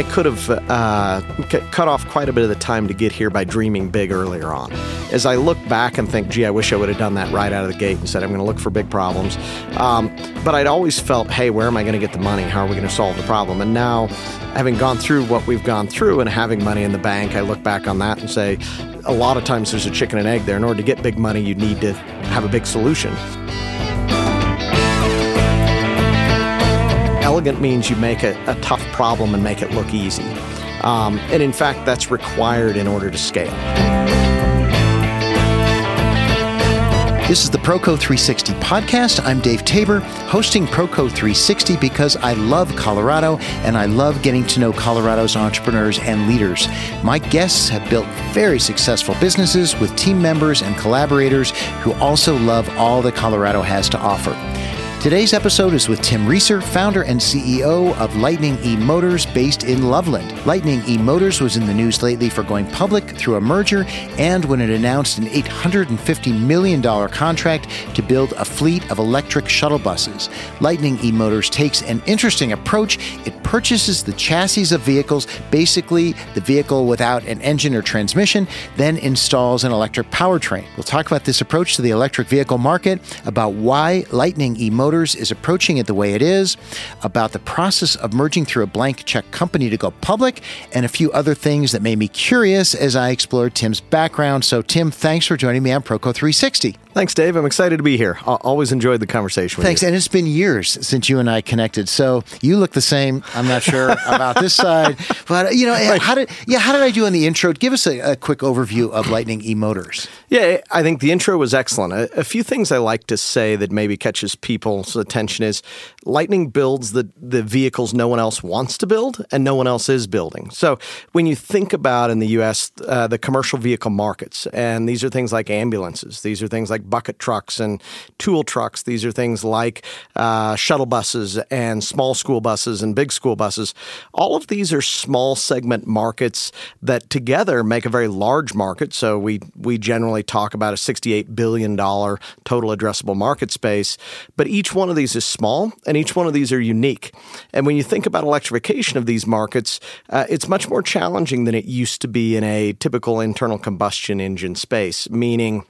I could have uh, cut off quite a bit of the time to get here by dreaming big earlier on. As I look back and think, gee, I wish I would have done that right out of the gate and said, I'm going to look for big problems. Um, but I'd always felt, hey, where am I going to get the money? How are we going to solve the problem? And now, having gone through what we've gone through and having money in the bank, I look back on that and say, a lot of times there's a chicken and egg there. In order to get big money, you need to have a big solution. Elegant means you make a, a tough problem and make it look easy. Um, and in fact, that's required in order to scale. This is the Proco 360 podcast. I'm Dave Tabor, hosting Proco 360 because I love Colorado and I love getting to know Colorado's entrepreneurs and leaders. My guests have built very successful businesses with team members and collaborators who also love all that Colorado has to offer. Today's episode is with Tim Reeser, founder and CEO of Lightning E Motors based in Loveland. Lightning E Motors was in the news lately for going public through a merger and when it announced an $850 million contract to build a fleet of electric shuttle buses. Lightning E Motors takes an interesting approach. It purchases the chassis of vehicles, basically the vehicle without an engine or transmission, then installs an electric powertrain. We'll talk about this approach to the electric vehicle market, about why Lightning E Motors Motors is approaching it the way it is, about the process of merging through a blank check company to go public, and a few other things that made me curious as I explored Tim's background. So, Tim, thanks for joining me on Proco 360. Thanks, Dave. I'm excited to be here. I always enjoyed the conversation Thanks. You. And it's been years since you and I connected. So you look the same. I'm not sure about this side. But, you know, right. how did yeah, how did I do in the intro? Give us a, a quick overview of Lightning E Motors. Yeah, I think the intro was excellent. A, a, few things I like to say that maybe catches people's attention is Lightning builds the, the vehicles no one else wants to build and no one else is building. So when you think about in the U.S., uh, the commercial vehicle markets, and these are things like ambulances, these are things like bucket trucks and tool trucks. These are things like uh, shuttle buses and small school buses and big school buses. All of these are small segment markets that together make a very large market. So we we generally talk about a $68 billion total addressable market space. But each one of these is small and each one of these are unique. And when you think about electrification of these markets, uh, it's much more challenging than it used to be in a typical internal combustion engine space, meaning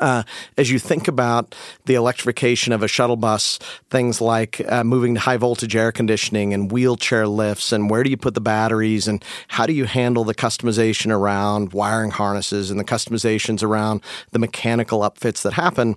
uh, as you think about the electrification of a shuttle bus, things like uh, moving to high voltage air conditioning and wheelchair lifts, and where do you put the batteries, and how do you handle the customization around wiring harnesses and the customizations around the mechanical upfits that happen,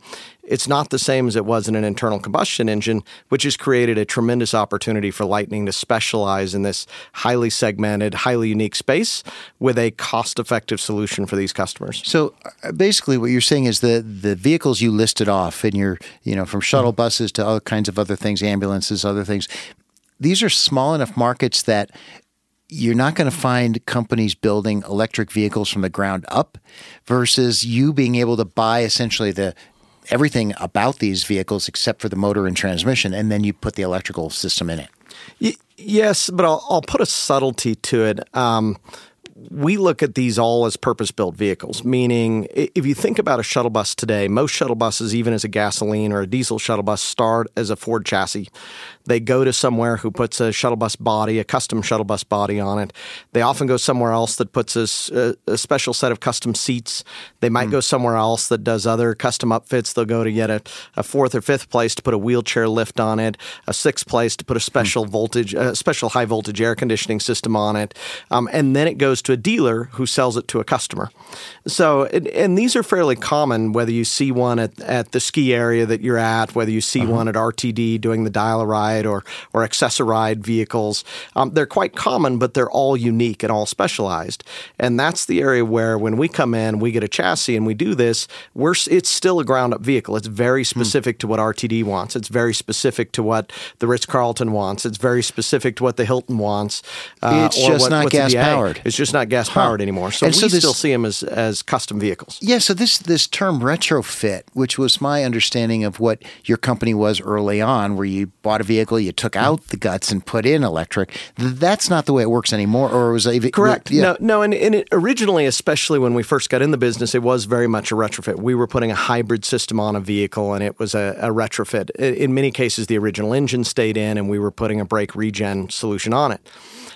it's not the same as it was in an internal combustion engine, which has created a tremendous opportunity for Lightning to specialize in this highly segmented, highly unique space with a cost effective solution for these customers. So uh, basically, what you're saying is the, the vehicles you listed off in your, you know, from shuttle mm-hmm. buses to all kinds of other things, ambulances, other things, these are small enough markets that you're not going to find companies building electric vehicles from the ground up versus you being able to buy essentially the everything about these vehicles except for the motor and transmission, and then you put the electrical system in it. Y- yes, but I'll, I'll, put a subtlety to it. Um, we look at these all as purpose built vehicles, meaning if you think about a shuttle bus today, most shuttle buses, even as a gasoline or a diesel shuttle bus, start as a Ford chassis. They go to somewhere who puts a shuttle bus body, a custom shuttle bus body on it. They often go somewhere else that puts a, a special set of custom seats. They might mm. go somewhere else that does other custom upfits. They'll go to yet a, a, fourth or fifth place to put a wheelchair lift on it, a sixth place to put a special mm. voltage, a special high voltage air conditioning system on it, um, and then it goes to a dealer who sells it to a customer. So, and, and these are fairly common, whether you see one at, at the ski area that you're at, whether you see uh-huh. one at RTD doing the dial a ride or, or Access-a-Ride vehicles. Um, they're quite common, but they're all unique and all specialized. And that's the area where when we come in, we get a chassis and we do this, we're, it's still a ground up vehicle. It's very hmm. specific hmm. to what RTD wants. It's very specific to what the Ritz Carlton wants. It's very specific to what the Hilton wants. Uh, it's just what, not gas powered. It's just not gas powered huh. anymore. So and we so this, still see them as, as custom vehicles. Yeah. So this this term retrofit, which was my understanding of what your company was early on, where you bought a vehicle vehicle, you took out the guts and put in electric. That's not the way it works anymore. Or was it Correct. Yeah. No, no, and, and it, originally, especially when we first got in the business, it was very much a retrofit. We were putting a hybrid system on a vehicle, and it was a, a retrofit. In, in many cases, the original engine stayed in, and we were putting a brake regen solution on it.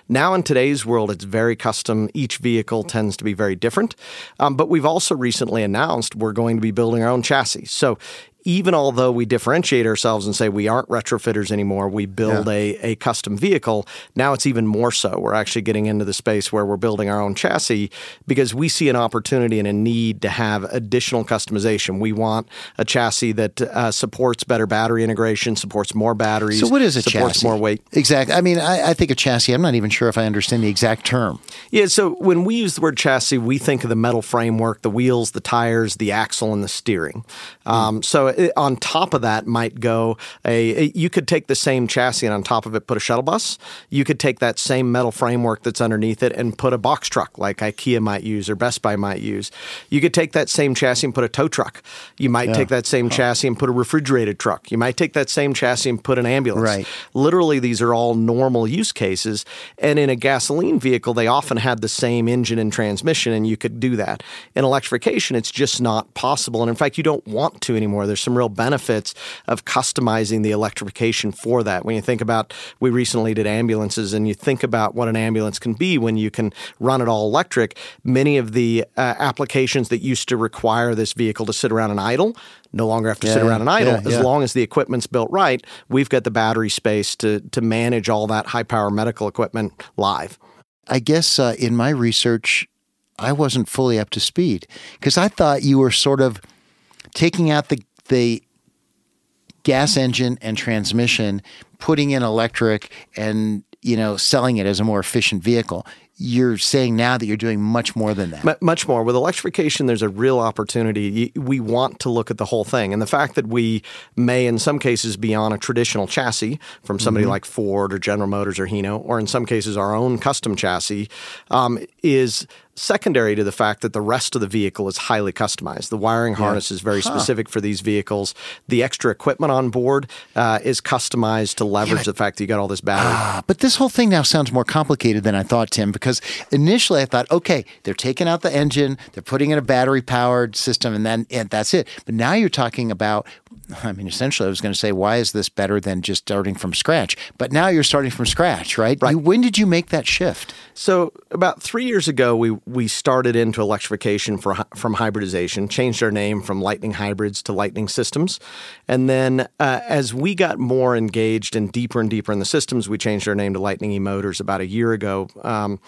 Now, in today's world, it's very custom. Each vehicle tends to be very different. Um, but we've also recently announced we're going to be building our own chassis. So even although we differentiate ourselves and say we aren't retrofitters anymore, we build Yeah. a, a custom vehicle. Now it's even more so. We're actually getting into the space where we're building our own chassis because we see an opportunity and a need to have additional customization. We want a chassis that uh, supports better battery integration, supports more batteries. So what is a supports chassis? more weight. Exactly. I mean, I, I think a chassis. I'm not even sure if I understand the exact term. Yeah, so when we use the word chassis, we think of the metal framework, the wheels, the tires, the axle, and the steering. Um, so it, on top of that might go a, a- You could take the same chassis and on top of it put a shuttle bus. You could take that same metal framework that's underneath it and put a box truck like IKEA might use or Best Buy might use. You could take that same chassis and put a tow truck. You might take that same chassis and put a refrigerated truck. You might take that same chassis and put an ambulance. Right. Literally, these are all normal use cases. And in a gasoline vehicle, they often had the same engine and transmission, and you could do that. In electrification, it's just not possible. And in fact, you don't want to anymore. There's some real benefits of customizing the electrification for that. When you think about, we recently did ambulances, and you think about what an ambulance can be when you can run it all electric. Many of the uh, applications that used to require this vehicle to sit around and idle no longer have to sit around and idle yeah, as yeah. long long as the equipment's built right, we've got the battery space to to manage all that high power medical equipment live. I guess uh, in my research, I wasn't fully up to speed because I thought you were sort of taking out the the gas engine and transmission, putting in electric, and you know selling it as a more efficient vehicle. You're saying now that you're doing much more than that. M- much more with electrification, there's a real opportunity. We want to look at the whole thing, and the fact that we may, in some cases, be on a traditional chassis from somebody like Ford or General Motors or Hino, or in some cases our own custom chassis, um, is secondary to the fact that the rest of the vehicle is highly customized. The wiring harness is very specific for these vehicles. The extra equipment on board uh, is customized to leverage the fact that you got all this battery. Ah, but this whole thing now sounds more complicated than I thought, Tim, because initially I thought, okay, they're taking out the engine, they're putting in a battery powered system, and then and that's it. But now you're talking about, I mean, essentially, I was going to say, why is this better than just starting from scratch? But now you're starting from scratch, right? Right. You- when did you make that shift? So about three years ago, we we started into electrification for, from hybridization, changed our name from Lightning Hybrids to Lightning Systems, and then uh, as we got more engaged and deeper and deeper in the systems, we changed our name to Lightning E-Motors about a year ago, um,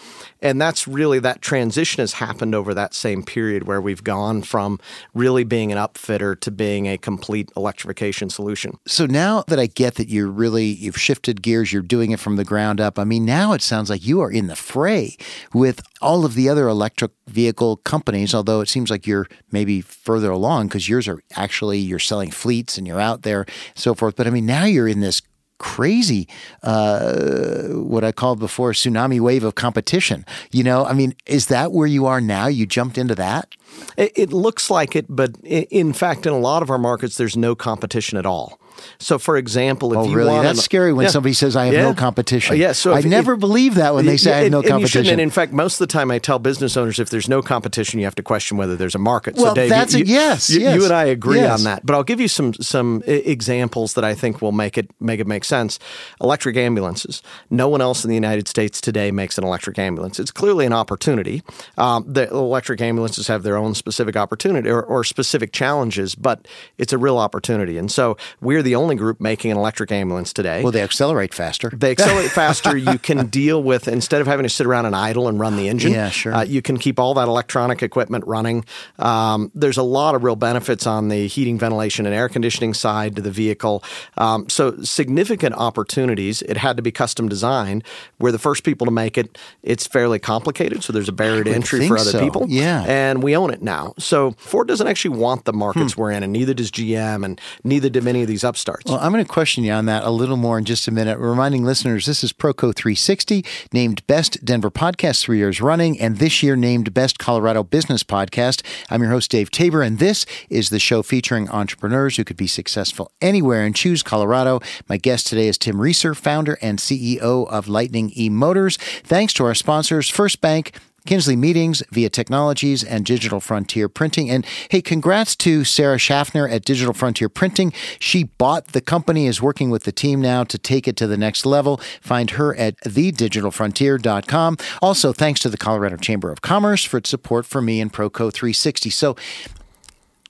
and that's really that transition has happened over that same period where we've gone from really being an upfitter to being a complete electrification solution. So now that I get that you're really you've shifted gears, you're doing it from the ground up. I mean, now it sounds like you are in the fray with all of the other electric vehicle companies. Although it seems like you're maybe further along because yours are actually you're selling fleets and you're out there, so forth. But I mean, now you're in this crazy uh, what I called before tsunami wave of competition. You know, I mean, is that where you are now? You jumped into that. It looks like it, but in fact, in a lot of our markets, there's no competition at all. So, for example, if Oh, you really? want That's an- scary when Yeah. somebody says I have no competition. Uh, yeah, so I never if- believe that when they say I have no and competition. And in fact, most of the time, I tell business owners if there's no competition, you have to question whether there's a market. Well, so, Dave, that's you, it. Yes, you, yes. you and I agree Yes. on that. But I'll give you some some examples that I think will make it make it make sense. Electric ambulances. No one else in the United States today makes an electric ambulance. It's clearly an opportunity. Um, the electric ambulances have their own specific opportunity or, or specific challenges, but it's a real opportunity. And so we're the only group making an electric ambulance today. well, they accelerate faster. They accelerate faster. You can deal with instead of having to sit around and idle and run the engine. Yeah, sure. Uh, you can keep all that electronic equipment running. Um, there's a lot of real benefits on the heating, ventilation, and air conditioning side to the vehicle. Um, so significant opportunities. It had to be custom designed. We're the first people to make it. It's fairly complicated, so there's a barrier to entry for other so. people. Yeah. and we own it now. So Ford doesn't actually want the markets Hmm. we're in, and neither does GM, and neither do many of these Well, I'm going to question you on that a little more in just a minute. Reminding listeners, this is Proco 360, named Best Denver Podcast three years running, and this year named Best Colorado Business Podcast. I'm your host, Dave Tabor, and this is the show featuring entrepreneurs who could be successful anywhere and choose Colorado. My guest today is Tim Reeser, founder and CEO of Lightning E Motors. Thanks to our sponsors, First Bank, Kinsley Meetings, Via Technologies, and Digital Frontier Printing. And hey, congrats to Sarah Schaffner at Digital Frontier Printing. She bought the company, is working with the team now to take it to the next level. Find her at thedigitalfrontier.com. Also, thanks to the Colorado Chamber of Commerce for its support for me and Proco 360. So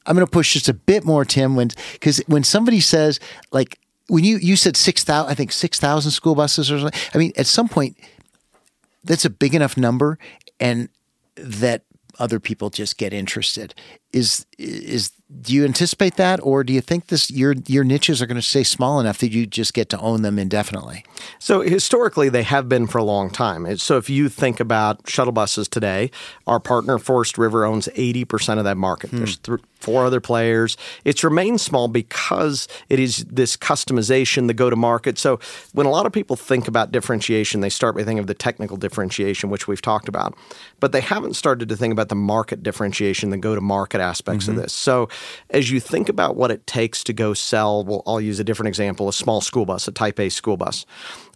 I'm going to push just a bit more, Tim, when because when somebody says like when you you said six thousand, I think six thousand school buses or something. I mean, at some point, that's a big enough number, and that other people just get interested. Is is do you anticipate that, or do you think this your your niches are going to stay small enough that you just get to own them indefinitely? So historically, they have been for a long time. So if you think about shuttle buses today, our partner Forest River owns eighty percent of that market. Hmm. There's th- four other players. It's remained small because it is this customization, the go to market. So when a lot of people think about differentiation, they start by thinking of the technical differentiation, which we've talked about, but they haven't started to think about the market differentiation, the go to market aspects mm-hmm. of this. So as you think about what it takes to go sell, well, I'll use a different example a small school bus, a type A school bus.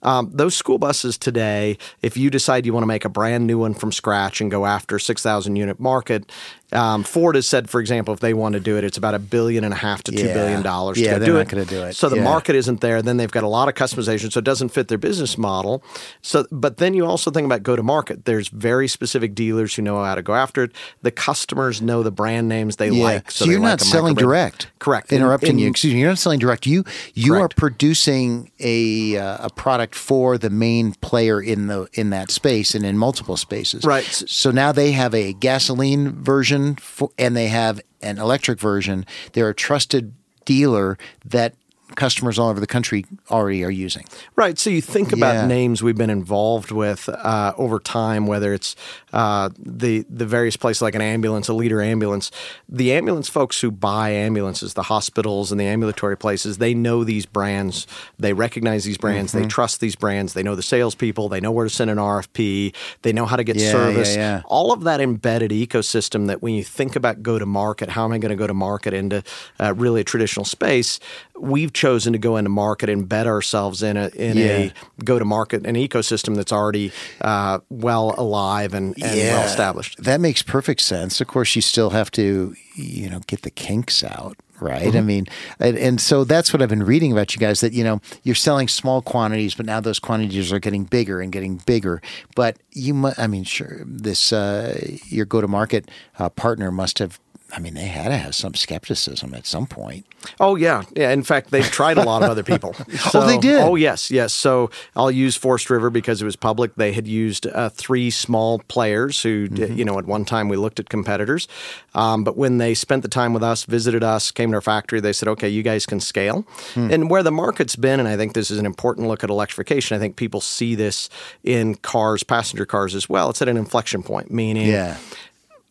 Um, those school buses today, if you decide you want to make a brand new one from scratch and go after 6,000 unit market, um, Ford has said, for example, if they want to do it, it's about a billion and a half to two yeah. billion dollars. Yeah, to they're do not going to do it. So the yeah. market isn't there. Then they've got a lot of customization, so it doesn't fit their business model. So, but then you also think about go to market. There's very specific dealers who know how to go after it. The customers know the brand names they yeah. like. So, so you're not like selling direct. Correct. Interrupting in, you. Excuse me. You're not selling direct. You you correct. are producing a uh, a product for the main player in the in that space and in multiple spaces. Right. So now they have a gasoline version for, and they have an electric version. They're a trusted dealer that customers all over the country already are using. Right. So you think about Yeah. names we've been involved with uh, over time, whether it's uh, the the various places like an ambulance, a leader ambulance. The ambulance folks who buy ambulances, the hospitals and the ambulatory places, they know these brands. They recognize these brands. Mm-hmm. They trust these brands. They know the salespeople. They know where to send an RFP. They know how to get Yeah, service. yeah, yeah. All of that embedded ecosystem that when you think about go to market, how am I going to go to market into uh, really a traditional space? We've chosen to go into market and embed ourselves in a in a go to market an ecosystem that's already uh, well alive and, and well established. That makes perfect sense. Of course, you still have to, you know, get the kinks out, right? Mm-hmm. I mean, and, and so that's what I've been reading about you guys that, you know, you're selling small quantities, but now those quantities are getting bigger and getting bigger. But you must, I mean, sure, this, uh, your go to market uh, partner must have. I mean, they had to have some skepticism at some point. Oh yeah, yeah. In fact, they've tried a lot of other people. Oh, they did? Oh yes, yes. So I'll use Forest River because it was public. They had used uh, three small players who, Mm-hmm. you know, at one time we looked at competitors, um, but when they spent the time with us, visited us, came to our factory, they said, "Okay, you guys can scale." Hmm. And where the market's been, and I think this is an important look at electrification. I think people see this in cars, passenger cars as well. It's at an inflection point, meaning Yeah.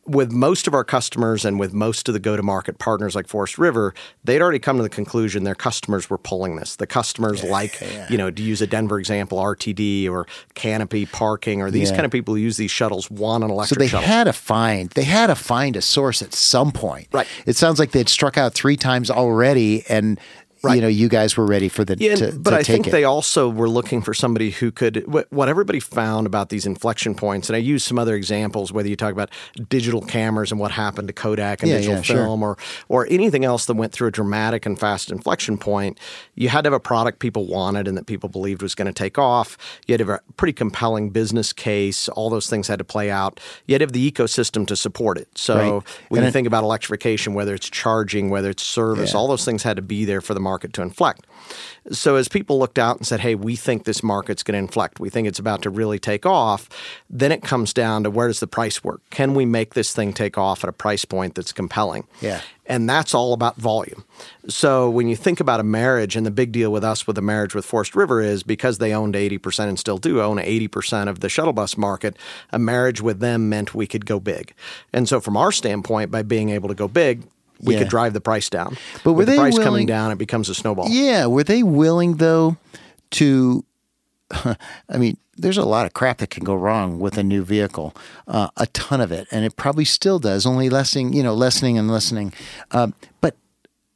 With most of our customers and with most of the go to market partners like Forest River, they'd already come to the conclusion their customers were pulling this. The customers like, you know, to use a Denver example, RTD or Canopy Parking or these Yeah. kind of people who use these shuttles want an electric So they shuttle. had to find they had to find a source at some point. Right. It sounds like they'd struck out three times already, and you know you guys were ready for the. Yeah, to, but to I think it. they also were looking for somebody who could. What, everybody found about these inflection points, and I use some other examples, whether you talk about digital cameras and what happened to Kodak and Yeah, digital yeah, sure. film, or or anything else that went through a dramatic and fast inflection point, you had to have a product people wanted and that people believed was going to take off. You had to have a pretty compelling business case. All those things had to play out. You had to have the ecosystem to support it. So Right. when And you it- think about electrification, whether it's charging, whether it's service, Yeah. all those things had to be there for the market to inflect. So as people looked out and said, "Hey, we think this market's going to inflect. We think it's about to really take off," then it comes down to where does the price work? Can we make this thing take off at a price point that's compelling? Yeah. And that's all about volume. So when you think about a marriage, and the big deal with us with a marriage with Forest River is because they owned 80% and still do own 80% of the shuttle bus market, a marriage with them meant we could go big. And so from our standpoint, by being able to go big, we Yeah. could drive the price down. But were With the price willing- coming down, it becomes a snowball. Yeah, were they willing though to? I mean, there's a lot of crap that can go wrong with a new vehicle, uh, a ton of it, and it probably still does. Only lessening, you know, lessening and lessening. Um, but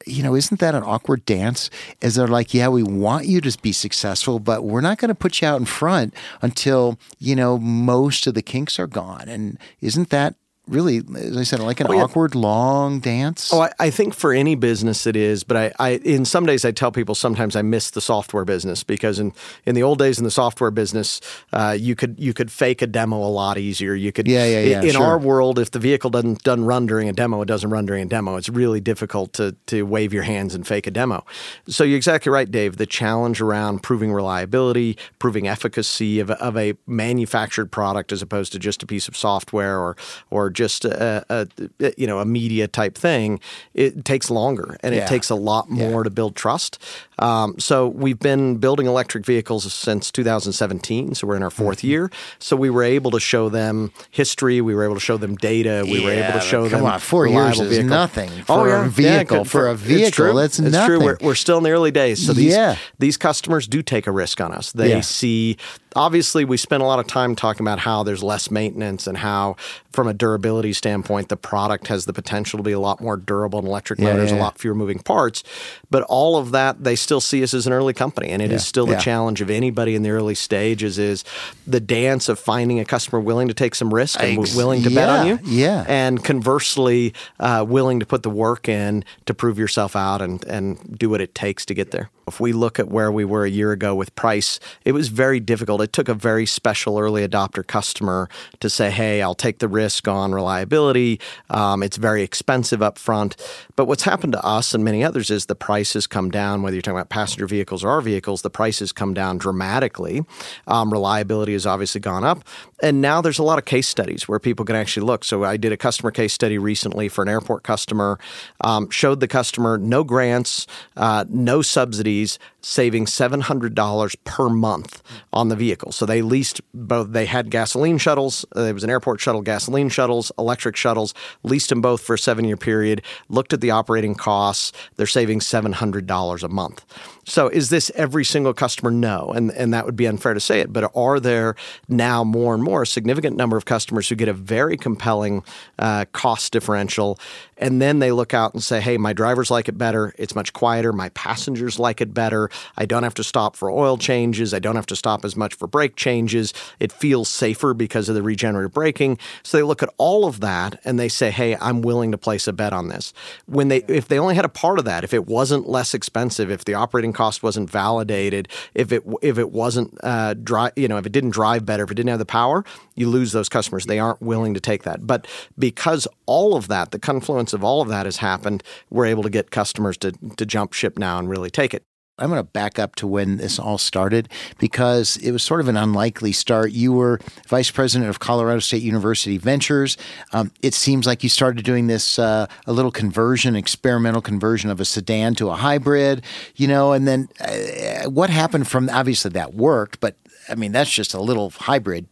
you know, isn't that an awkward dance? Is they're like, yeah, we want you to be successful, but we're not going to put you out in front until you know most of the kinks are gone. And isn't that really, as I said, like an Oh, yeah. awkward long dance? Oh, I, I think for any business it is, but I, I in some days I tell people sometimes I miss the software business because in, in the old days in the software business, uh, you could you could fake a demo a lot easier. You could Yeah, yeah, yeah, In sure. our world, if the vehicle doesn't doesn't run during a demo, it doesn't run during a demo. It's really difficult to to wave your hands and fake a demo. So you're exactly right, Dave. The challenge around proving reliability, proving efficacy of a, of a manufactured product as opposed to just a piece of software or or just a, a you know a media type thing, it takes longer and Yeah. it takes a lot more to build trust. Um, so we've been building electric vehicles since 2017. So we're in our 4th Mm-hmm. year. So we were able to show them history. We were able to show them data. We were able to show come them. on, four years is vehicle. nothing Oh, for a yeah. Yeah, vehicle. For a it's vehicle, that's it's nothing. True. We're, we're still in the early days. So these Yeah. these customers do take a risk on us. They Yeah. see. Obviously, we spend a lot of time talking about how there's less maintenance and how, from a durability standpoint, the product has the potential to be a lot more durable and electric Yeah, motors, yeah, a lot fewer moving parts. But all of that, they still see us as an early company, and it is Yeah, still the yeah. challenge of anybody in the early stages is the dance of finding a customer willing to take some risk and Ex- willing to bet on you, yeah. and conversely, uh, willing to put the work in to prove yourself out and and do what it takes to get there. If we look at where we were a year ago with price, it was very difficult. It took a very special early adopter customer to say, "Hey, I'll take the risk on reliability. Um, it's very expensive up front." But what's happened to us and many others is the price has come down. Whether you're talking about passenger vehicles or our vehicles, the price has come down dramatically. Um, reliability has obviously gone up, and now there's a lot of case studies where people can actually look. So I did a customer case study recently for an airport customer, um, showed the customer no grants, uh, no subsidies, saving seven hundred dollars per month on the vehicle. So they leased both. They had gasoline shuttles. Uh, there was an airport shuttle, gasoline shuttles, electric shuttles. Leased them both for a seven-year period. Looked at the operating costs. They're saving seven hundred dollars a month. So is this every single customer? No, and and that would be unfair to say it. But are there now more and more a significant number of customers who get a very compelling uh, cost differential, and then they look out and say, "Hey, my drivers like it better. It's much quieter. My passengers like it better. I don't have to stop for oil changes. I don't have to stop as much for brake changes. It feels safer because of the regenerative braking." So they look at all of that and they say, "Hey, I'm willing to place a bet on this." When they if they only had a part of that, if it wasn't less expensive, if the operating cost wasn't validated, if it if it wasn't uh, dri you know, if it didn't drive better, if it didn't have the power, you lose those customers. They aren't willing to take that. But because all of that, the confluence of all of that has happened, we're able to get customers to to jump ship now and really take it. I'm going to back up to when this all started because it was sort of an unlikely start. You were vice president of Colorado State University Ventures. Um, it seems like you started doing this uh, a little conversion, experimental conversion of a sedan to a hybrid, you know, and then uh, what happened from obviously that worked, but I mean that's just a little hybrid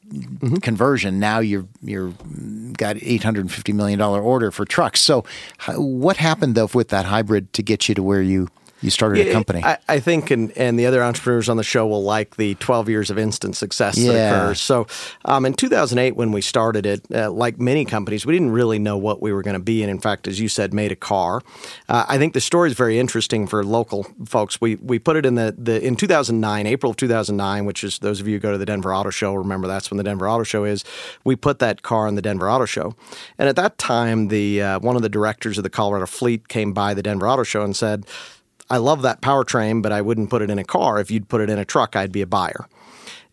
conversion. Now you're you're got 850 million dollar order for trucks. So what happened though with that hybrid to get you to where you you started a company? I, I think, and, and the other entrepreneurs on the show will like the 12 years of instant success that Yeah. occurs. So, um, in 2008, when we started it, uh, like many companies, we didn't really know what we were going to be. And in fact, as you said, made a car. Uh, I think the story is very interesting for local folks. We we put it in the, the in 2009, April of 2009, which is those of you who go to the Denver Auto Show, remember that's when the Denver Auto Show is. We put that car in the Denver Auto Show. And at that time, the uh, one of the directors of the Colorado fleet came by the Denver Auto Show and said, I love that powertrain, but I wouldn't put it in a car. If you'd put it in a truck, I'd be a buyer.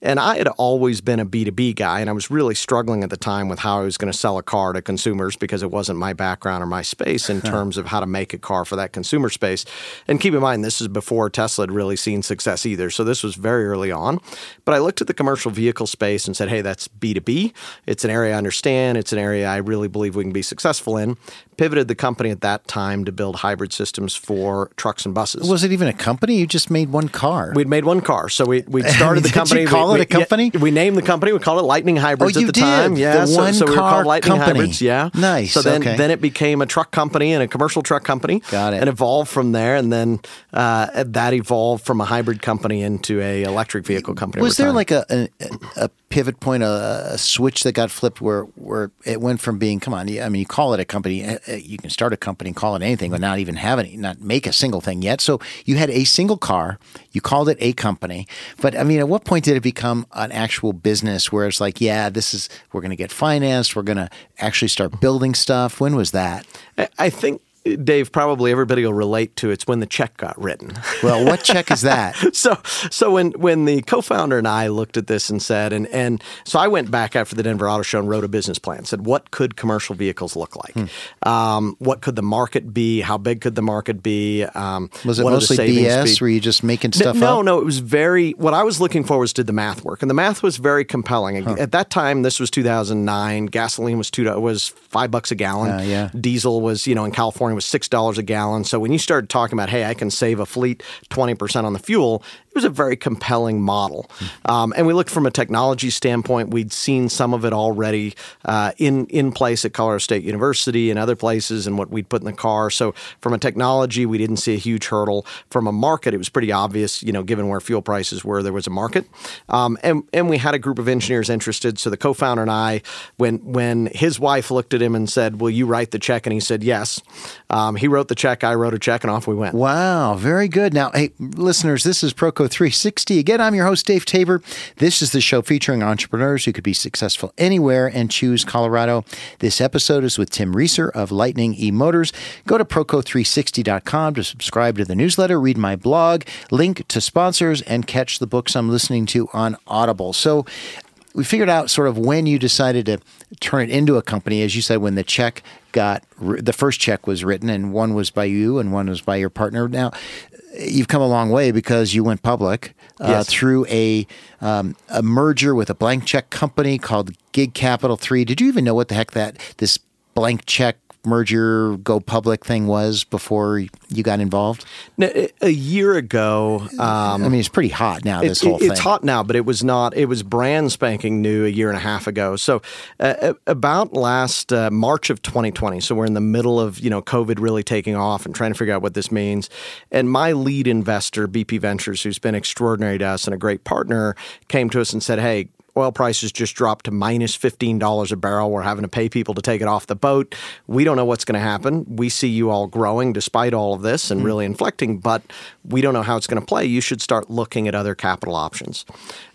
And I had always been a B2B guy, and I was really struggling at the time with how I was going to sell a car to consumers because it wasn't my background or my space in terms of how to make a car for that consumer space. And keep in mind, this is before Tesla had really seen success either. So this was very early on. But I looked at the commercial vehicle space and said, hey, that's B2B. It's an area I understand. It's an area I really believe we can be successful in. Pivoted the company at that time to build hybrid systems for trucks and buses. Was it even a company? You just made one car. We'd made one car, so we we started the company. call we, it we- a company? yeah, we named the company. We called it Lightning Hybrids Oh, at the did? time. Yeah, The so, one so we were called Lightning company. Hybrids. Yeah, Nice, So then, okay. then it became a truck company and a commercial truck company. Got it. And evolved from there, and then uh, that evolved from a hybrid company into a electric vehicle company. Was there time. like a, a a pivot point, a, a switch that got flipped where where it went from being come on, I mean, you call it a company, uh, uh, you can start a company and call it anything, but not even have any, not make a single thing yet. So you had a single car, you called it a company, but I mean, at what point did it become an actual business where it's like, yeah, this is we're going to get financed, we're going to actually start building stuff? When was that? I think Dave, probably everybody will relate to it's when the check got written. Well, what check is that? so so when when the co-founder and I looked at this and said and and so I went back after the Denver Auto Show and wrote a business plan. Said what could commercial vehicles look like? Hmm. Um, what could the market be? How big could the market be? Um, Was it mostly BS? be? Were you just making stuff no, up? no, it was very. What I was looking for was did the math work, and the math was very compelling. At that time, this was 2009. Gasoline was two was five bucks a gallon. Uh, yeah. Diesel was, you know, in California was six dollars a gallon. So when you started talking about, hey, I can save a fleet twenty percent on the fuel, it was a very compelling model. Um, and we looked from a technology standpoint. We'd seen some of it already uh, in in place at Colorado State University and other places, and what we'd put in the car. So from a technology, we didn't see a huge hurdle. From a market, it was pretty obvious, you know, given where fuel prices were, there was a market. Um, and and we had a group of engineers interested. So the co-founder and I, when when his wife looked at him and said, "Will you write the check?" and he said, "Yes." Um, he wrote the check. I wrote a check, and off we went. Wow, very good. Now, hey, listeners, this is Proco 360. Again, I'm your host, Dave Tabor. This is the show featuring entrepreneurs who could be successful anywhere and choose Colorado. This episode is with Tim Reeser of Lightning E Motors. Go to Proco360.com to subscribe to the newsletter, read my blog, link to sponsors, and catch the books I'm listening to on Audible. So, we figured out sort of when you decided to turn it into a company, as you said, when the check got the first check was written, and one was by you and one was by your partner. Now, you've come a long way because you went public uh, Yes. through a um, a merger with a blank check company called Gig Capital Three. Did you even know what the heck that this blank check merger go public thing was before you got involved? Now, a- year ago, um, I mean, it's pretty hot now. This it- whole thing. It's hot now, but it was not. It was brand spanking new a year and a half ago. So, uh, about last uh, March of 2020. So we're in the middle of you know COVID really taking off and trying to figure out what this means. And my lead investor, BP Ventures, who's been extraordinary to us and a great partner, came to us and said, "Hey." Oil prices just dropped to minus $15 a barrel. We're having to pay people to take it off the boat. We don't know what's going to happen. We see you all growing despite all of this and really inflecting, but we don't know how it's going to play. You should start looking at other capital options.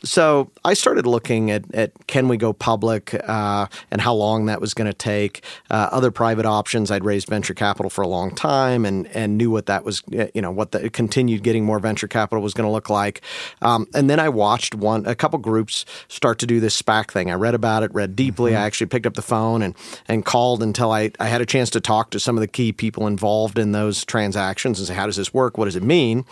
So I started looking at, at can we go public uh, and how long that was going to take. Uh, other private options. I'd raised venture capital for a long time and and knew what that was. You know what the continued getting more venture capital was going to look like. Um, and then I watched one a couple groups start to do this SPAC thing. I read about it, read deeply. Mm-hmm. I actually picked up the phone and and called until I I had a chance to talk to some of the key people involved in those transactions and say how does this work? What does it mean?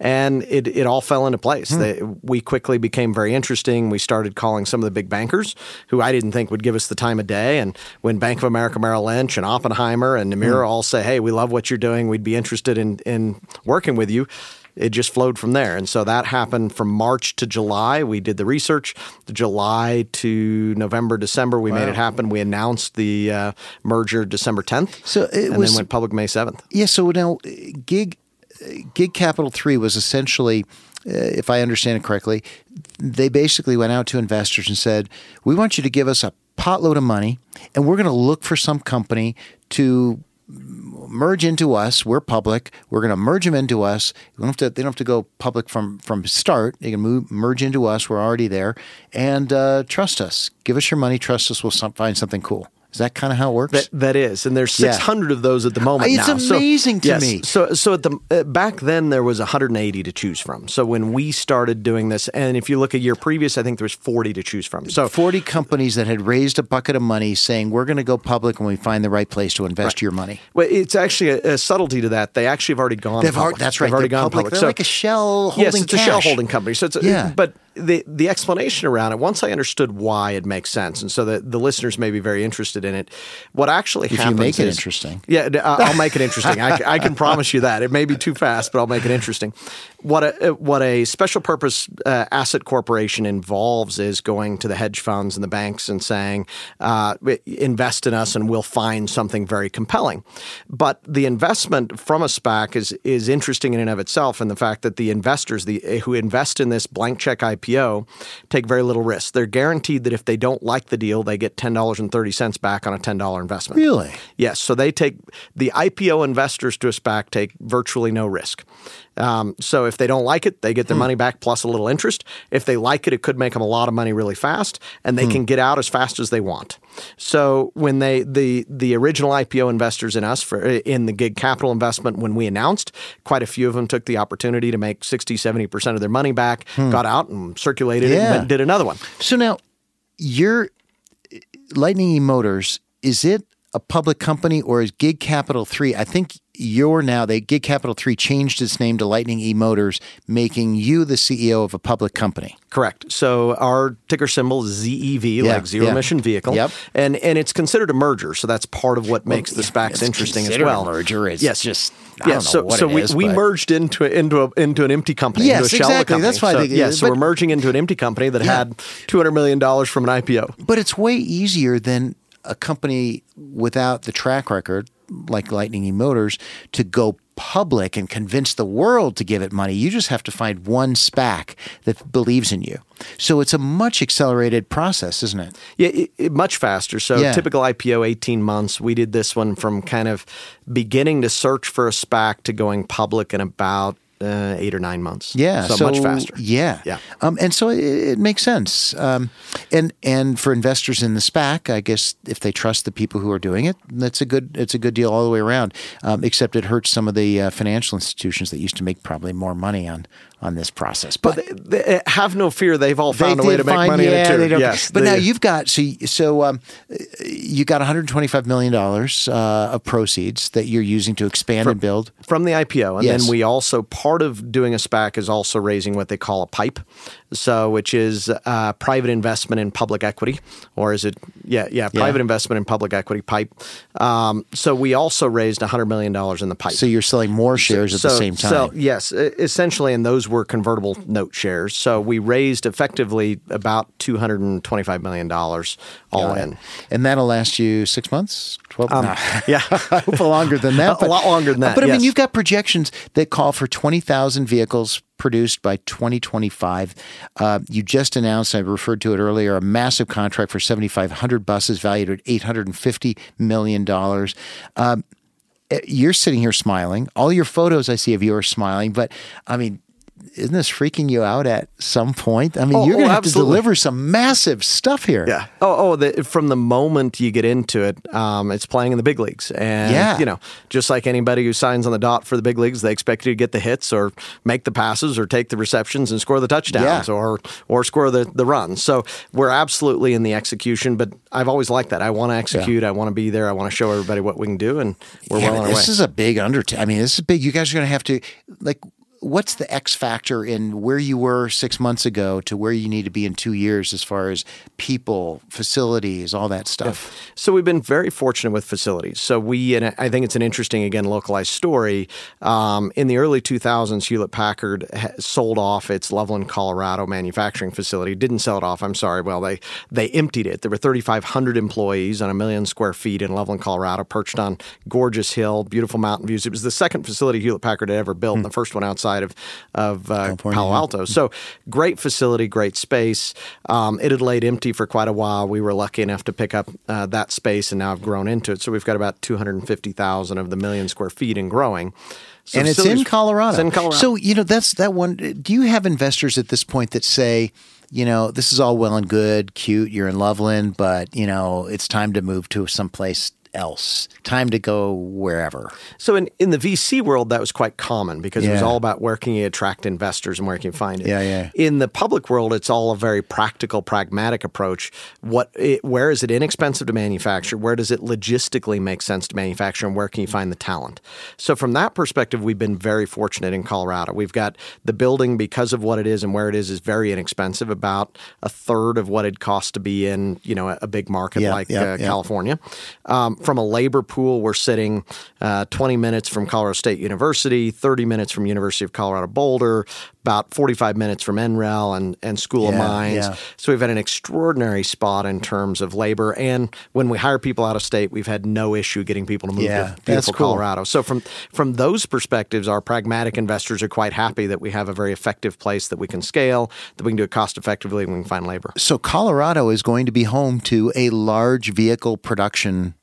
And it it all fell into place. Hmm. They, we quickly became very interesting. We started calling some of the big bankers who I didn't think would give us the time of day. And when Bank of America Merrill Lynch and Oppenheimer and Nomura hmm. all say, hey, we love what you're doing, we'd be interested in, in working with you. It just flowed from there. And so that happened from March to July. We did the research. July to November, December, we made it happen. We announced the uh, merger December 10th. So it and was- then went public May 7th. Yeah. So now, uh, gig gig capital three was essentially, uh, if I understand it correctly, they basically went out to investors and said, "We want you to give us a potload of money, and we're going to look for some company to." Merge into us. We're public. We're going to merge them into us. Don't to, they don't have to go public from from start. They can move, merge into us. We're already there, and uh, trust us. Give us your money. Trust us. We'll some, find something cool. Is that kind of how it works? That, that is, and there's Yeah. 600 of those at the moment. It's now. So- amazing to yes, me. So, so at the uh, back then there was 180 to choose from. So when we started doing this, and if you look a year previous, I think there was 40 to choose from. So 40 companies that had raised a bucket of money saying, We're going to go public when we find the right place to invest your money. well, it's actually a, a subtlety to that. They actually have already gone. They've public. already, that's right. They've already they're gone public. public. They're so like a shell holding yes, it's a shell holding company. So it's a, Yeah. but the the explanation around it, once I understood why, it makes sense, and so the, the listeners may be very interested in it. What actually if happens you make it is- interesting. yeah, uh, I'll make it interesting. I, I can promise you that. It may be too fast, but I'll make it interesting. What a what a special purpose uh, asset corporation involves is going to the hedge funds and the banks and saying, uh, "Invest in us, and we'll find something very compelling." But the investment from a SPAC is is interesting in and of itself, and the fact that the investors, the who invest in this blank check IPO, take very little risk. They're guaranteed that if they don't like the deal, they get ten dollars and thirty cents back on a ten dollar investment. Really? Yes. So they take the IPO investors to a SPAC take virtually no risk. Um, so if they don't like it, they get their hmm. money back plus a little interest. If they like it, it could make them a lot of money really fast, and they hmm. can get out as fast as they want. So when they the the original IPO investors in us for eh, in the gig capital investment when we announced, quite a few of them took the opportunity to make 60, 70 percent of their money back, hmm. got out and circulated it, and did another one. So now, your eh, Lightning E Motors is it a public company or is Gig Capital Three? I think you're now they Gig Capital Three changed its name to Lightning E Motors, making you the CEO of a public company. Correct. So our ticker symbol is ZEV, Yeah, like zero yeah. emission vehicle. Yep. And and it's considered a merger, so that's part of what makes the SPACs interesting as considered a well. merger. It's yes. just- yeah, so what so we, is, we but- merged into into a into an empty company, Yes, into a shell exactly. company. That's why So, they- yeah, so we're merging into an empty company that Yeah. had two hundred million dollars from an IPO. But it's way easier than a company without the track record like Lightning E Motors to go public and convince the world to give it money. You just have to find one SPAC that believes in you. So it's a much accelerated process, isn't it? Yeah, it, it, much faster. So Yeah. typical IPO, 18 months. We did this one from kind of beginning to search for a SPAC to going public in about uh, eight or nine months. Yeah, so, much faster. Yeah, Yeah. Um, and so it, it makes sense. Um, and and for investors in the SPAC, I guess if they trust the people who are doing it, that's a good it's a good deal all the way around. Um, except it hurts some of the uh, financial institutions that used to make probably more money on on this process. But, They- they- have no fear. They've all found a way to make money yeah, in it too. they yes, but they- now you've got so so um, you got 125 million dollars uh, of proceeds that you're using to expand and build. from the IPO, and Yes. then we also part of doing a SPAC is also raising what they call a pipe, so which is uh, private investment in public equity, or is it? Yeah, yeah, private investment in public equity pipe. Um, so we also raised hundred million dollars in the pipe. So you're selling more shares at the same time. So yes, essentially, and those were convertible note shares. So we raised effectively about two hundred and twenty-five million dollars all in. And that'll last you six months, twelve. Nah. Yeah. I hope longer than that. A lot longer than that, But I mean, you've got projections that call for twenty thousand vehicles produced by 2025. Uh, you just announced, I referred to it earlier, a massive contract for 7,500 buses valued at 850 million dollars. Um, eh, you're sitting here smiling. All your photos I see of you are smiling, but I mean. Isn't this freaking you out at some point? I mean, Oh, you're going oh, to have to deliver some massive stuff here. Yeah. Oh, oh. The, from the moment you get into it, um, it's playing in the big leagues, and Yeah. you know, just like anybody who signs on the dot for the big leagues, they expect you to get the hits or make the passes or take the receptions and score the touchdowns Yeah. or or score the the runs. So we're absolutely in the execution, but I've always liked that. I want to execute. I want to be there. I want to show everybody what we can do, and we're Yeah, well on our way. this is a big undertaking. I mean, this is big. You guys are going to have to like. What's the X factor in where you were six months ago to where you need to be in two years as far as people, facilities, all that stuff? So we've been very fortunate with facilities. So we, and I think it's an interesting, again, localized story. Um, in the early 2000s, Hewlett Packard ha- sold off its Loveland, Colorado manufacturing facility. Didn't sell it off. I'm sorry. Well, they they emptied it. There were 3,500 employees on a million square feet in Loveland, Colorado, perched on gorgeous hill, beautiful mountain views. It was the second facility Hewlett Packard had ever built, and the first one outside of of uh, Palo Alto. So great facility, great space. Um, it had laid empty for quite a while. We were lucky enough to pick up uh, that space, and now I've grown into it. So we've got about 250,000 of the million square feet and growing. So and it's in Colorado. It's in Colorado. So you know that's that one. Do you have investors at this point that say, you know, this is all well and good, cute, you're in Loveland, but you know, it's time to move to someplace else. Time to go wherever. So in, in the VC world, that was quite common because it was all about where can you attract investors and where can you find it. Yeah, yeah. In the public world, it's all a very practical, pragmatic approach. What, it, where is it inexpensive to manufacture? Where does it logistically make sense to manufacture? And where can you find the talent? So from that perspective, we've been very fortunate in Colorado. We've got the building because of what it is and where it is is very inexpensive, about a third of what it costs to be in you know a, a big market Yeah, like yeah, uh, yeah. California. Um, from a labor pool, we're sitting uh, 20 minutes from Colorado State University, 30 minutes from University of Colorado Boulder, about 45 minutes from NREL and, and School of Mines. yeah. So we've had an extraordinary spot in terms of labor. And when we hire people out of state, we've had no issue getting people to move Yeah, to beautiful cool. Colorado. So from from those perspectives, our pragmatic investors are quite happy that we have a very effective place that we can scale, that we can do it cost effectively, and we can find labor. So Colorado is going to be home to a large vehicle production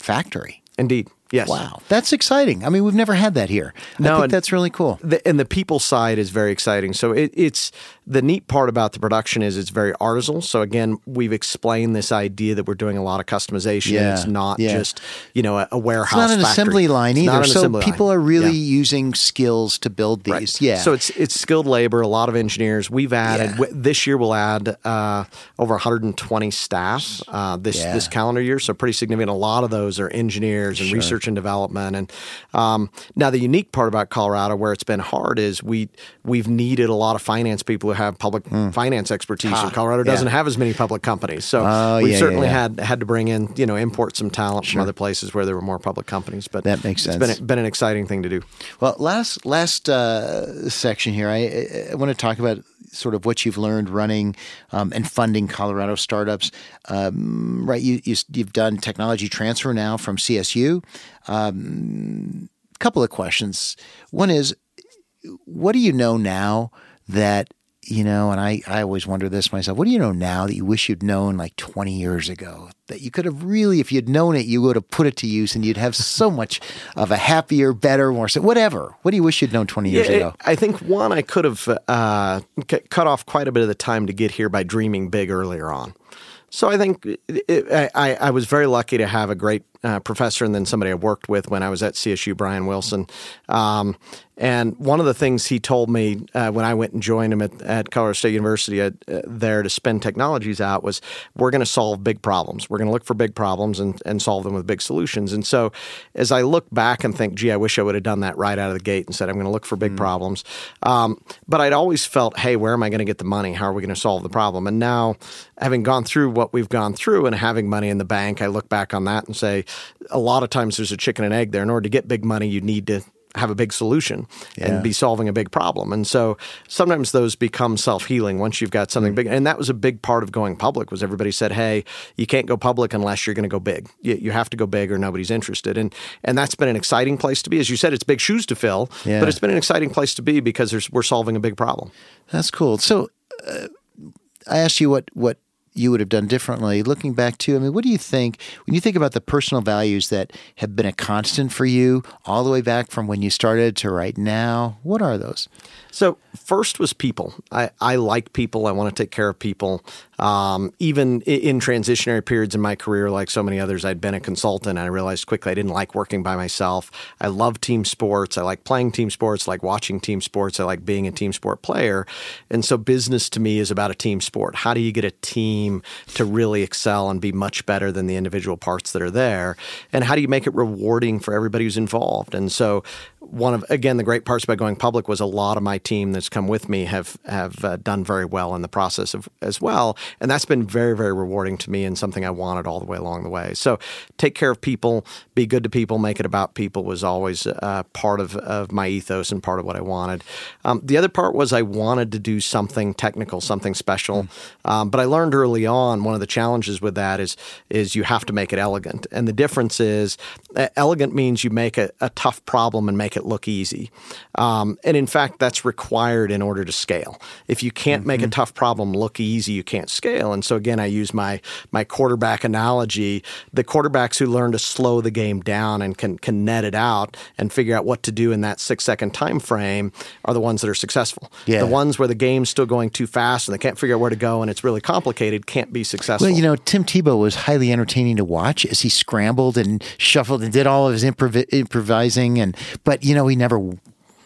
factory. Indeed. Yes. Wow, that's exciting. I mean, we've never had that here. I think that's really cool. the, and the people side is very exciting. So it, it's the neat part about the production is it's very artisanal. So again, we've explained this idea that we're doing a lot of customization. Yeah, It's not yeah. just you know a, a warehouse. It's not an factory. assembly line It's either. So people line. are really Yeah. using skills to build these. Right. Yeah. So it's it's skilled labor, a lot of engineers. We've added w- this year. We'll add uh, over 120 staff uh, this this calendar year. So pretty significant. A lot of those are engineers and research and development. And um, now the unique part about Colorado, where it's been hard, is we we've needed a lot of finance people who have public finance expertise. and Colorado doesn't have as many public companies, so Oh, we've yeah, yeah, certainly yeah. had had to bring in you know import some talent from other places where there were more public companies. But That makes It's sense. been been an exciting thing to do. Well, last last uh, section here, I, I, I want to talk about sort of what you've learned running um, and funding Colorado startups. Um, right, you, you you've done technology transfer now from CSU. Um, couple of questions. One is, what do you know now that you know? And I I always wonder this myself. What do you know now that you wish you'd known like twenty years ago? That you could have really, if you'd known it, you would have put it to use, and you'd have so much of a happier, better, more so whatever. What do you wish you'd known twenty years Yeah, ago? I think one, I could have uh, cut off quite a bit of the time to get here by dreaming big earlier on. So I think it, I, I was very lucky to have a great uh, professor and then somebody I worked with when I was at CSU, Brian Wilson. Um, and one of the things he told me uh, when I went and joined him at, at Colorado State University uh, there to spin technologies out was we're going to solve big problems. We're going to look for big problems and, and solve them with big solutions. And so as I look back and think, gee, I wish I would have done that right out of the gate and said, I'm going to look for big problems. Um, but I'd always felt, hey, where am I going to get the money? How are we going to solve the problem? And now, having gone through what we've gone through and having money in the bank, I look back on that and say, a lot of times there's a chicken and egg there. In order to get big money, you need to have a big solution Yeah. and be solving a big problem. And so sometimes those become self-healing once you've got something big. And that was a big part of going public was everybody said, "Hey, you can't go public unless you're going to go big. You, you have to go big or nobody's interested." And and that's been an exciting place to be. As you said, it's big shoes to fill, Yeah. but it's been an exciting place to be because there's, we're solving a big problem. That's cool. So, uh, I asked you what what you would have done differently. Looking back to? I mean, what do you think when you think about the personal values that have been a constant for you all the way back from when you started to right now? What are those? So first was people. I, I like people. I want to take care of people. Um, even in transitionary periods in my career, like so many others, I'd been a consultant. And I realized quickly I didn't like working by myself. I love team sports. I like playing team sports. I like watching team sports. I like being a team sport player. And so business to me is about a team sport. How do you get a team to really excel and be much better than the individual parts that are there? And how do you make it rewarding for everybody who's involved? And so one of again the great parts about going public was a lot of my team that's come with me have have uh, done very well in the process of as well. And that's been very very rewarding to me and something I wanted all the way along the way. So take care of people be good to people make it about people was always uh, part of, of my ethos and part of what I wanted. Um, the other part was I wanted to do something technical something special. Um, but I learned early on one of the challenges with that is is you have to make it elegant. And the difference is uh, elegant means you make a, a tough problem and make it it look easy. Um, and in fact, that's required in order to scale. If you can't mm-hmm. make a mm-hmm. tough problem look easy, you can't scale. And so again, I use my my quarterback analogy. The quarterbacks who learn to slow the game down and can can net it out and figure out what to do in that six second time frame are the ones that are successful. Yeah. The ones where the game's still going too fast and they can't figure out where to go and it's really complicated can't be successful. Well, you know, Tim Tebow was highly entertaining to watch as he scrambled and shuffled and did all of his improv- improvising and but you know he never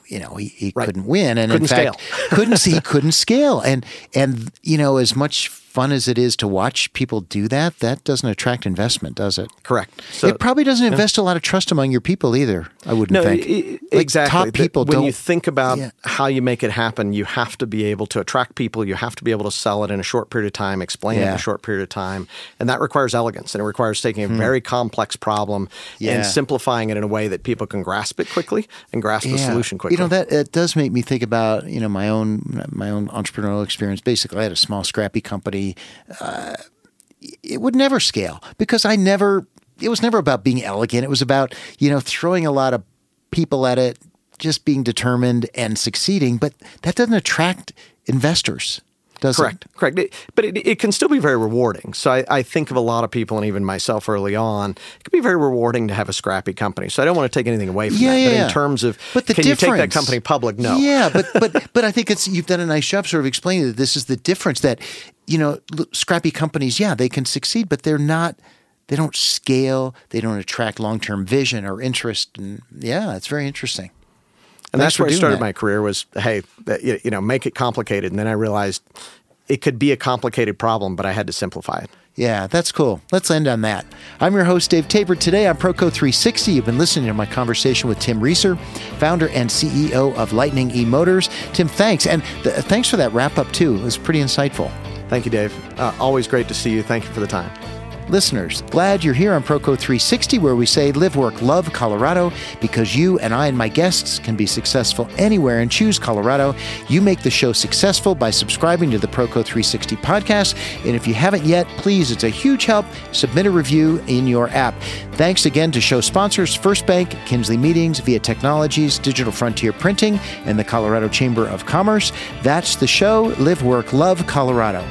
you know he, he right. couldn't win. And couldn't in fact couldn't he couldn't scale. And and you know as much fun as it is to watch people do that, that doesn't attract investment, does it? Correct. So, it probably doesn't invest yeah. a lot of trust among your people either. I wouldn't no, think. It, like exactly. Top people. When you think about yeah. how you make it happen, you have to be able to attract people. You have to be able to sell it in a short period of time, explain yeah. it in a short period of time, and that requires elegance and it requires taking a hmm. very complex problem and simplifying it in a way that people can grasp it quickly and grasp the solution quickly. You know that it does make me think about you know my own my own entrepreneurial experience. Basically, I had a small scrappy company uh, it would never scale because I never. It was never about being elegant. It was about you know throwing a lot of people at it, just being determined and succeeding. But that doesn't attract investors does correct, it? Correct. It, but it, it, can still be very rewarding. So I, I, think of a lot of people, and even myself early on, it can be very rewarding to have a scrappy company. So I don't want to take anything away from yeah, that. Yeah, but in terms of but the can difference, you take that company public? No. Yeah, but but but I think it's you've done a nice job sort of explaining that this is the difference that you know scrappy companies, yeah, they can succeed, but they're not they don't scale, they don't attract long-term vision or interest and yeah, it's very interesting. And Thanks that's where I started that. my career was, hey, you know, make it complicated. And then I realized it could be a complicated problem, but I had to simplify it. Yeah, that's cool. Let's end on that. I'm your host, Dave Tabor. Today on Proco 360, you've been listening to my conversation with Tim Reeser, founder and CEO of Lightning E Motors. Tim, thanks. And th- thanks for that wrap up, too. It was pretty insightful. Thank you, Dave. Uh, always great to see you. Thank you for the time. Listeners, glad you're here on Proco 360, where we say live, work, love Colorado because you and I and my guests can be successful anywhere and choose Colorado. You make the show successful by subscribing to the Proco 360 podcast. And if you haven't yet, please, it's a huge help. Submit a review in your app. Thanks again to show sponsors First Bank, Kinsley Meetings, Via Technologies, Digital Frontier Printing, and the Colorado Chamber of Commerce. That's the show Live, Work, Love Colorado.